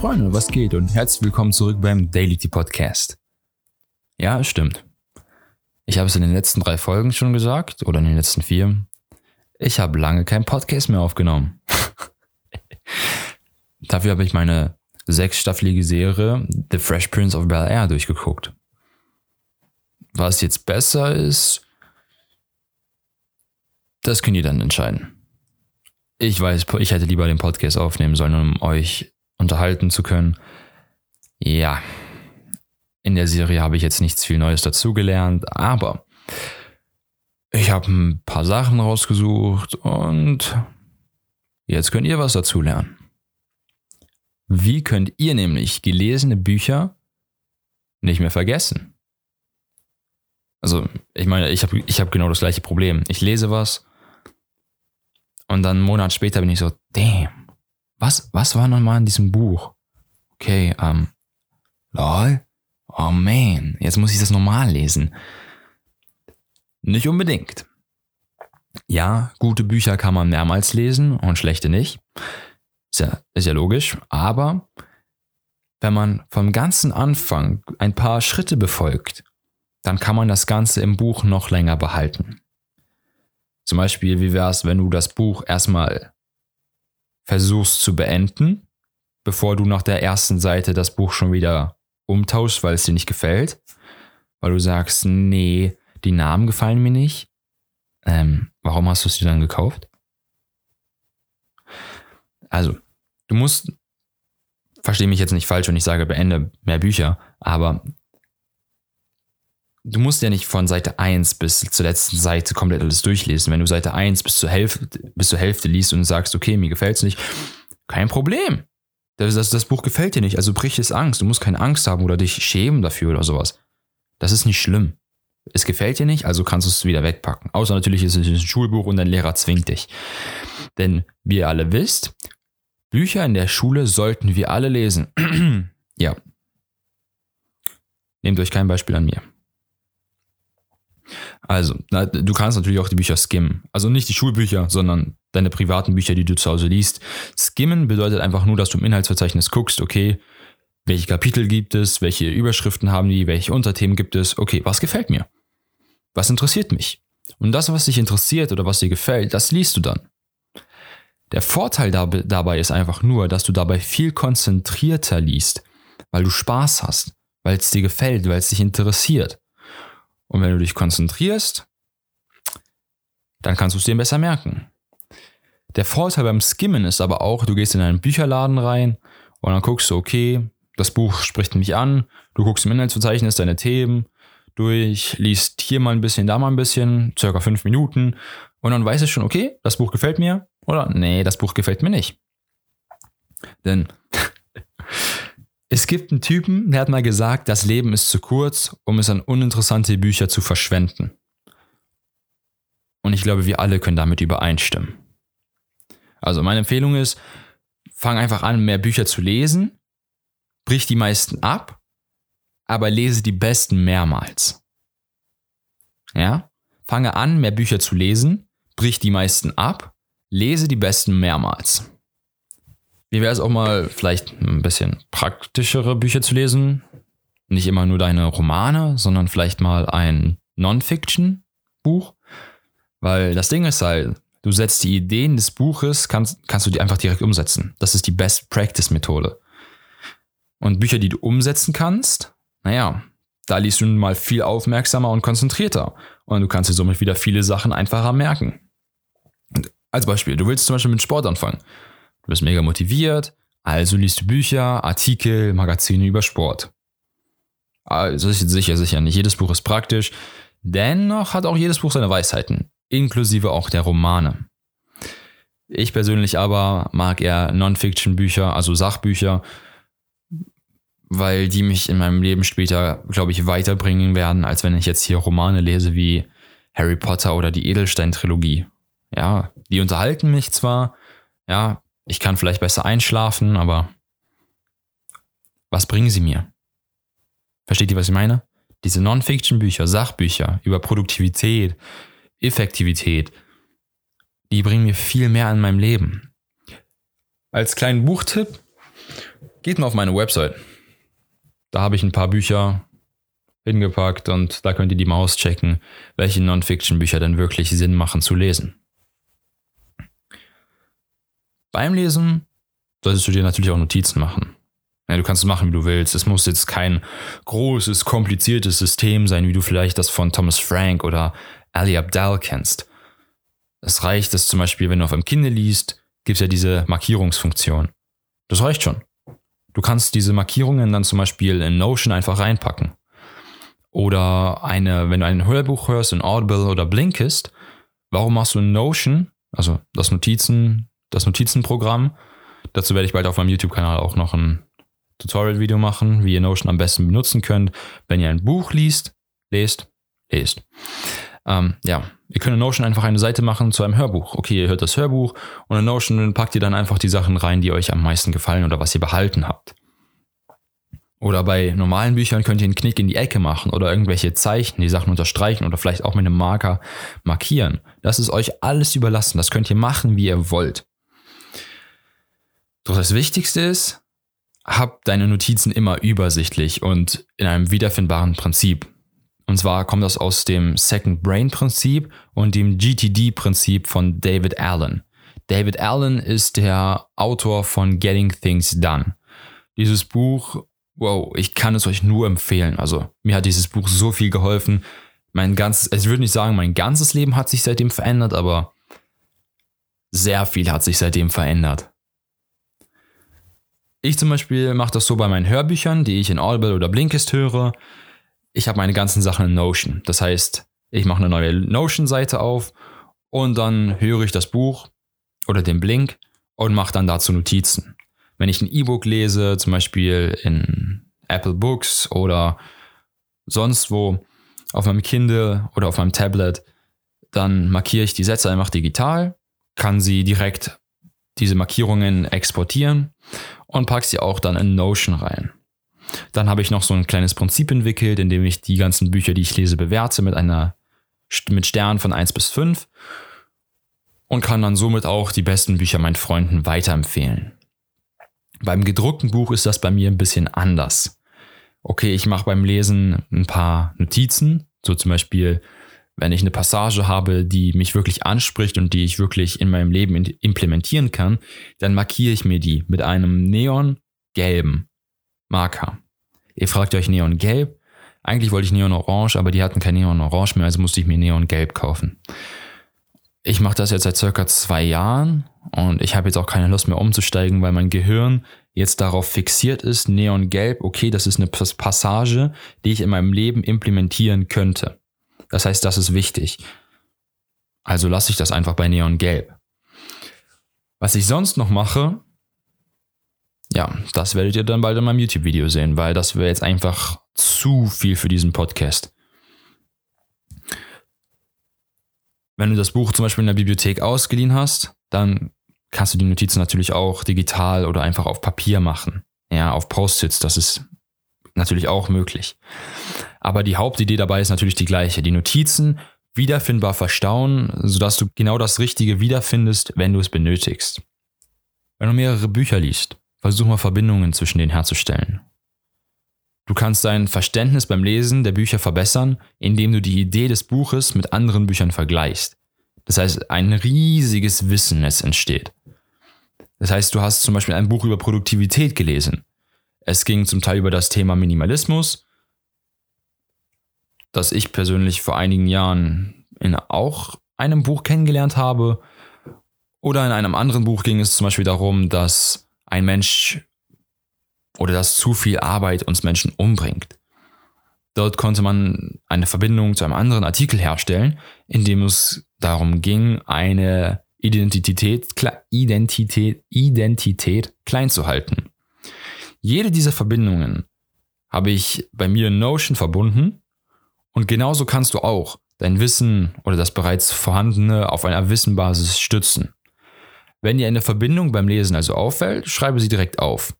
Freunde, was geht und herzlich willkommen zurück beim Daily Tea Podcast. Ja, stimmt. Ich habe es in den letzten drei Folgen schon gesagt oder in den letzten vier. Ich habe lange keinen Podcast mehr aufgenommen. Dafür habe ich meine sechsstaffelige Serie The Fresh Prince of Bel Air durchgeguckt. Was jetzt besser ist, das könnt ihr dann entscheiden. Ich weiß, ich hätte lieber den Podcast aufnehmen sollen, um euch unterhalten zu können. Ja, in der Serie habe ich jetzt nichts viel Neues dazugelernt, aber ich habe ein paar Sachen rausgesucht und jetzt könnt ihr was dazulernen. Wie könnt ihr nämlich gelesene Bücher nicht mehr vergessen? Also, ich meine, ich habe ich hab genau das gleiche Problem. Ich lese was und dann einen Monat später bin ich so, damn, was, was war nochmal in diesem Buch? Okay, ähm, lol, oh man, jetzt muss ich das normal lesen. Nicht unbedingt. Ja, gute Bücher kann man mehrmals lesen und schlechte nicht. Ist ja, ist ja logisch, aber wenn man vom ganzen Anfang ein paar Schritte befolgt, dann kann man das Ganze im Buch noch länger behalten. Zum Beispiel, wie wäre es, wenn du das Buch erstmal versuchst zu beenden, bevor du nach der ersten Seite das Buch schon wieder umtauschst, weil es dir nicht gefällt? Weil du sagst, nee, die Namen gefallen mir nicht. Ähm, warum hast du es dir dann gekauft? Also, du musst, verstehe mich jetzt nicht falsch und ich sage, beende mehr Bücher, aber du musst ja nicht von Seite 1 bis zur letzten Seite komplett alles durchlesen. Wenn du Seite 1 bis zur Hälfte, bis zur Hälfte liest und sagst, okay, mir gefällt es nicht, kein Problem. Das, das, das Buch gefällt dir nicht, also brich es Angst. Du musst keine Angst haben oder dich schämen dafür oder sowas. Das ist nicht schlimm. Es gefällt dir nicht, also kannst du es wieder wegpacken. Außer natürlich ist es ein Schulbuch und dein Lehrer zwingt dich. Denn wie ihr alle wisst, Bücher in der Schule sollten wir alle lesen. ja. Nehmt euch kein Beispiel an mir. Also, na, du kannst natürlich auch die Bücher skimmen. Also nicht die Schulbücher, sondern deine privaten Bücher, die du zu Hause liest. Skimmen bedeutet einfach nur, dass du im Inhaltsverzeichnis guckst, okay, welche Kapitel gibt es, welche Überschriften haben die, welche Unterthemen gibt es, okay, was gefällt mir? Was interessiert mich? Und das, was dich interessiert oder was dir gefällt, das liest du dann. Der Vorteil dabei ist einfach nur, dass du dabei viel konzentrierter liest, weil du Spaß hast, weil es dir gefällt, weil es dich interessiert. Und wenn du dich konzentrierst, dann kannst du es dir besser merken. Der Vorteil beim Skimmen ist aber auch, du gehst in einen Bücherladen rein und dann guckst du, okay, das Buch spricht mich an, du guckst im Inhaltsverzeichnis deine Themen durch, liest hier mal ein bisschen, da mal ein bisschen, circa fünf Minuten und dann weißt du schon, okay, das Buch gefällt mir oder nee, das Buch gefällt mir nicht. Denn es gibt einen Typen, der hat mal gesagt, das Leben ist zu kurz, um es an uninteressante Bücher zu verschwenden. Und ich glaube, wir alle können damit übereinstimmen. Also meine Empfehlung ist, fang einfach an, mehr Bücher zu lesen, brich die meisten ab, aber lese die besten mehrmals. Ja? Fange an, mehr Bücher zu lesen, brich die meisten ab, lese die besten mehrmals. Wie wäre es auch mal vielleicht ein bisschen praktischere Bücher zu lesen? Nicht immer nur deine Romane, sondern vielleicht mal ein Non-Fiction-Buch. Weil das Ding ist halt, du setzt die Ideen des Buches, kannst, kannst du die einfach direkt umsetzen. Das ist die Best Practice-Methode. Und Bücher, die du umsetzen kannst, naja, da liest du nun mal viel aufmerksamer und konzentrierter. Und du kannst dir somit wieder viele Sachen einfacher merken. Als Beispiel, du willst zum Beispiel mit Sport anfangen. Du bist mega motiviert, also liest du Bücher, Artikel, Magazine über Sport. Also sicher, sicher, nicht jedes Buch ist praktisch. Dennoch hat auch jedes Buch seine Weisheiten, inklusive auch der Romane. Ich persönlich aber mag eher Non-Fiction-Bücher, also Sachbücher, weil die mich in meinem Leben später, glaube ich, weiterbringen werden, als wenn ich jetzt hier Romane lese wie Harry Potter oder die Edelstein-Trilogie. Ja, die unterhalten mich zwar, ja, ich kann vielleicht besser einschlafen, aber was bringen sie mir? Versteht ihr, was ich meine? Diese Non-Fiction-Bücher, Sachbücher über Produktivität, Effektivität, die bringen mir viel mehr in meinem Leben. Als kleinen Buchtipp, geht mal auf meine Website. Da habe ich ein paar Bücher hingepackt und da könnt ihr die Maus checken, welche Non-Fiction-Bücher denn wirklich Sinn machen zu lesen. Beim Lesen solltest du dir natürlich auch Notizen machen. Ja, du kannst es machen, wie du willst. Es muss jetzt kein großes, kompliziertes System sein, wie du vielleicht das von Thomas Frank oder Ali Abdal kennst. Es reicht, dass zum Beispiel, wenn du auf einem Kindle liest, gibt es ja diese Markierungsfunktion. Das reicht schon. Du kannst diese Markierungen dann zum Beispiel in Notion einfach reinpacken. Oder eine, wenn du ein Hörbuch hörst in Audible oder Blinkist, warum machst du in Notion, also das Notizen, das Notizenprogramm, dazu werde ich bald auf meinem YouTube-Kanal auch noch ein Tutorial-Video machen, wie ihr Notion am besten benutzen könnt, wenn ihr ein Buch liest, lest, lest. Ähm, ja, ihr könnt in Notion einfach eine Seite machen zu einem Hörbuch. Okay, ihr hört das Hörbuch und in Notion packt ihr dann einfach die Sachen rein, die euch am meisten gefallen oder was ihr behalten habt. Oder bei normalen Büchern könnt ihr einen Knick in die Ecke machen oder irgendwelche Zeichen, die Sachen unterstreichen oder vielleicht auch mit einem Marker markieren. Das ist euch alles überlassen. Das könnt ihr machen, wie ihr wollt. Doch das Wichtigste ist, hab deine Notizen immer übersichtlich und in einem wiederfindbaren Prinzip. Und zwar kommt das aus dem Second Brain Prinzip und dem GTD Prinzip von David Allen. David Allen ist der Autor von Getting Things Done. Dieses Buch wow, ich kann es euch nur empfehlen. Also mir hat dieses Buch so viel geholfen. Mein ganzes, ich würde nicht sagen, mein ganzes Leben hat sich seitdem verändert, aber sehr viel hat sich seitdem verändert. Ich zum Beispiel mache das so bei meinen Hörbüchern, die ich in Audible oder Blinkist höre. Ich habe meine ganzen Sachen in Notion. Das heißt, ich mache eine neue Notion-Seite auf und dann höre ich das Buch oder den Blink und mache dann dazu Notizen wenn ich ein E-Book lese, zum Beispiel in Apple Books oder sonst wo auf meinem Kindle oder auf meinem Tablet, dann markiere ich die Sätze einfach digital, kann sie direkt diese Markierungen exportieren und packe sie auch dann in Notion rein. Dann habe ich noch so ein kleines Prinzip entwickelt, in dem ich die ganzen Bücher, die ich lese, bewerte mit einer mit Sternen von 1 bis 5 und kann dann somit auch die besten Bücher meinen Freunden weiterempfehlen. Beim gedruckten Buch ist das bei mir ein bisschen anders. Okay, ich mache beim Lesen ein paar Notizen, so zum Beispiel, wenn ich eine Passage habe, die mich wirklich anspricht und die ich wirklich in meinem Leben implementieren kann, dann markiere ich mir die mit einem neongelben Marker. Ihr fragt euch neongelb. Eigentlich wollte ich neonorange, aber die hatten kein neonorange mehr, also musste ich mir neongelb kaufen. Ich mache das jetzt seit circa zwei Jahren und ich habe jetzt auch keine Lust mehr umzusteigen, weil mein Gehirn jetzt darauf fixiert ist, neongelb, okay, das ist eine Passage, die ich in meinem Leben implementieren könnte. Das heißt, das ist wichtig. Also lasse ich das einfach bei neongelb. Was ich sonst noch mache, ja, das werdet ihr dann bald in meinem YouTube-Video sehen, weil das wäre jetzt einfach zu viel für diesen Podcast. Wenn du das Buch zum Beispiel in der Bibliothek ausgeliehen hast, dann kannst du die Notizen natürlich auch digital oder einfach auf Papier machen. Ja, auf Post-its, das ist natürlich auch möglich. Aber die Hauptidee dabei ist natürlich die gleiche. Die Notizen wiederfindbar verstauen, sodass du genau das Richtige wiederfindest, wenn du es benötigst. Wenn du mehrere Bücher liest, versuch mal Verbindungen zwischen denen herzustellen. Du kannst dein Verständnis beim Lesen der Bücher verbessern, indem du die Idee des Buches mit anderen Büchern vergleichst. Das heißt, ein riesiges Wissen entsteht. Das heißt, du hast zum Beispiel ein Buch über Produktivität gelesen. Es ging zum Teil über das Thema Minimalismus, das ich persönlich vor einigen Jahren in auch einem Buch kennengelernt habe. Oder in einem anderen Buch ging es zum Beispiel darum, dass ein Mensch oder dass zu viel Arbeit uns Menschen umbringt. Dort konnte man eine Verbindung zu einem anderen Artikel herstellen, in dem es darum ging, eine Identität, Identität, Identität klein zu halten. Jede dieser Verbindungen habe ich bei mir in Notion verbunden und genauso kannst du auch dein Wissen oder das bereits vorhandene auf einer Wissenbasis stützen. Wenn dir eine Verbindung beim Lesen also auffällt, schreibe sie direkt auf.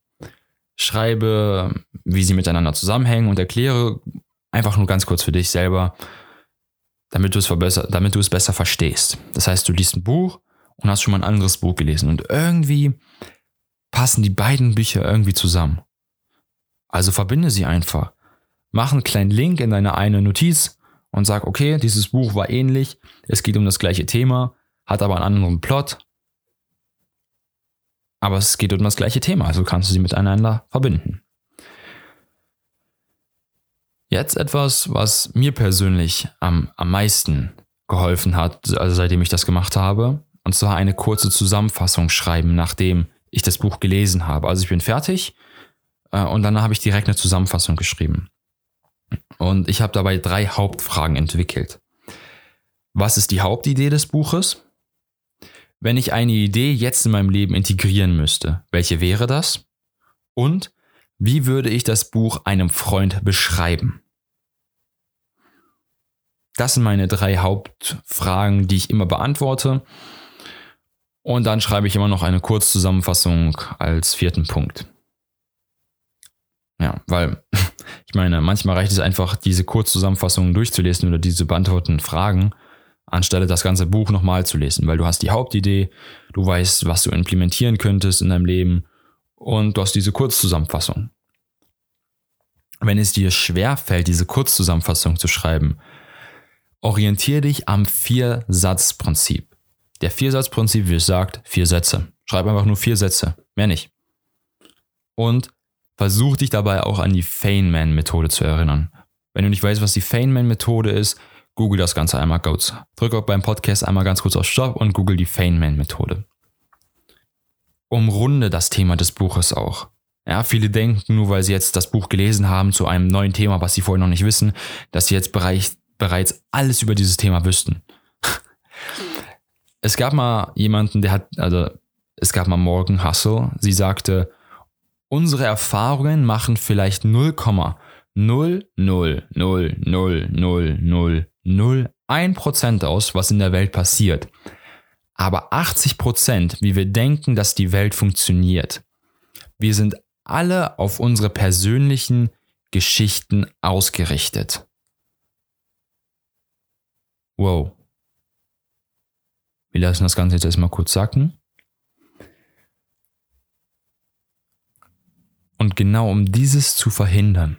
Schreibe, wie sie miteinander zusammenhängen und erkläre einfach nur ganz kurz für dich selber, damit du es, damit du es besser verstehst. Das heißt, du liest ein Buch und hast schon mal ein anderes Buch gelesen und irgendwie passen die beiden Bücher irgendwie zusammen. Also verbinde sie einfach. Mach einen kleinen Link in deine eine Notiz und sag, okay, dieses Buch war ähnlich, es geht um das gleiche Thema, hat aber einen anderen Plot. Aber es geht um das gleiche Thema, also kannst du sie miteinander verbinden. Jetzt etwas, was mir persönlich am, am meisten geholfen hat, also seitdem ich das gemacht habe, und zwar eine kurze Zusammenfassung schreiben, nachdem ich das Buch gelesen habe. Also ich bin fertig äh, und dann habe ich direkt eine Zusammenfassung geschrieben. Und ich habe dabei drei Hauptfragen entwickelt. Was ist die Hauptidee des Buches? Wenn ich eine Idee jetzt in meinem Leben integrieren müsste, welche wäre das? Und wie würde ich das Buch einem Freund beschreiben? Das sind meine drei Hauptfragen, die ich immer beantworte. Und dann schreibe ich immer noch eine Kurzzusammenfassung als vierten Punkt. Ja, weil ich meine, manchmal reicht es einfach, diese Kurzzusammenfassungen durchzulesen oder diese beantworteten Fragen, anstelle das ganze Buch nochmal zu lesen, weil du hast die Hauptidee, du weißt, was du implementieren könntest in deinem Leben und du hast diese Kurzzusammenfassung. Wenn es dir schwer fällt, diese Kurzzusammenfassung zu schreiben, orientiere dich am Vier-Satz-Prinzip. Der Viersatzprinzip, wie es sagt, vier Sätze. Schreib einfach nur vier Sätze, mehr nicht. Und versuch dich dabei auch an die Feynman-Methode zu erinnern. Wenn du nicht weißt, was die Feynman-Methode ist, google das Ganze einmal kurz. Drück auch beim Podcast einmal ganz kurz auf Stopp und google die Feynman-Methode. Umrunde das Thema des Buches auch. Ja, viele denken, nur weil sie jetzt das Buch gelesen haben zu einem neuen Thema, was sie vorher noch nicht wissen, dass sie jetzt bereits, bereits alles über dieses Thema wüssten es gab mal jemanden, der hat, also es gab mal Morgan Hustle, sie sagte, unsere Erfahrungen machen vielleicht 0,0000001% aus, was in der Welt passiert. Aber 80%, wie wir denken, dass die Welt funktioniert. Wir sind alle auf unsere persönlichen Geschichten ausgerichtet. Wow. Wir lassen das Ganze jetzt erstmal kurz sacken. Und genau um dieses zu verhindern,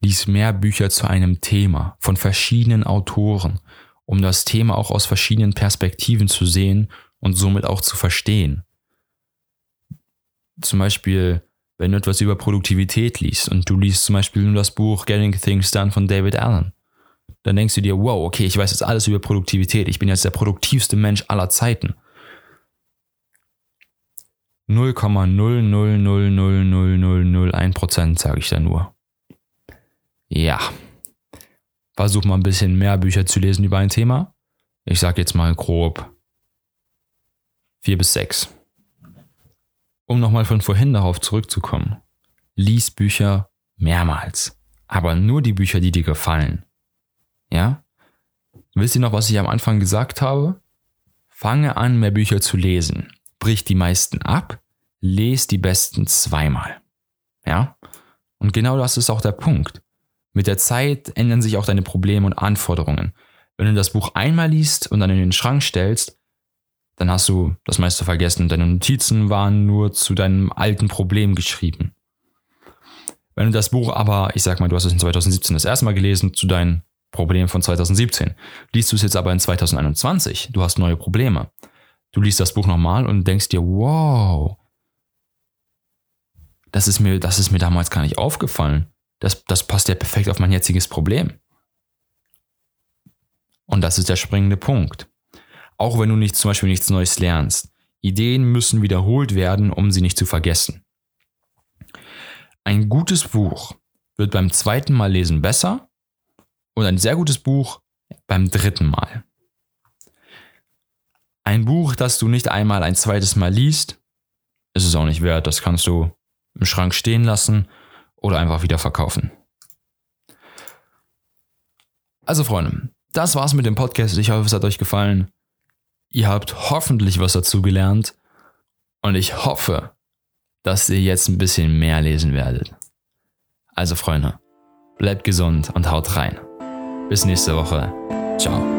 lies mehr Bücher zu einem Thema von verschiedenen Autoren, um das Thema auch aus verschiedenen Perspektiven zu sehen und somit auch zu verstehen. Zum Beispiel, wenn du etwas über Produktivität liest und du liest zum Beispiel nur das Buch Getting Things Done von David Allen, dann denkst du dir, wow, okay, ich weiß jetzt alles über Produktivität. Ich bin jetzt der produktivste Mensch aller Zeiten. 0,0000001% sage ich da nur. Ja. Versuch mal ein bisschen mehr Bücher zu lesen über ein Thema. Ich sage jetzt mal grob 4 bis 6. Um nochmal von vorhin darauf zurückzukommen. Lies Bücher mehrmals. Aber nur die Bücher, die dir gefallen. Ja? Wisst ihr noch, was ich am Anfang gesagt habe? Fange an, mehr Bücher zu lesen. Brich die meisten ab, lese die besten zweimal. Ja? Und genau das ist auch der Punkt. Mit der Zeit ändern sich auch deine Probleme und Anforderungen. Wenn du das Buch einmal liest und dann in den Schrank stellst, dann hast du das meiste vergessen. Deine Notizen waren nur zu deinem alten Problem geschrieben. Wenn du das Buch aber, ich sag mal, du hast es in 2017 das erste Mal gelesen, zu deinen Problem von 2017. Liest du es jetzt aber in 2021, du hast neue Probleme. Du liest das Buch nochmal und denkst dir, wow, das ist mir, das ist mir damals gar nicht aufgefallen. Das, das passt ja perfekt auf mein jetziges Problem. Und das ist der springende Punkt. Auch wenn du nicht, zum Beispiel nichts Neues lernst. Ideen müssen wiederholt werden, um sie nicht zu vergessen. Ein gutes Buch wird beim zweiten Mal lesen besser und ein sehr gutes Buch beim dritten Mal. Ein Buch, das du nicht einmal ein zweites Mal liest, ist es auch nicht wert. Das kannst du im Schrank stehen lassen oder einfach wieder verkaufen. Also Freunde, das war's mit dem Podcast. Ich hoffe, es hat euch gefallen. Ihr habt hoffentlich was dazu gelernt und ich hoffe, dass ihr jetzt ein bisschen mehr lesen werdet. Also Freunde, bleibt gesund und haut rein. Bis nächste Woche. Ciao.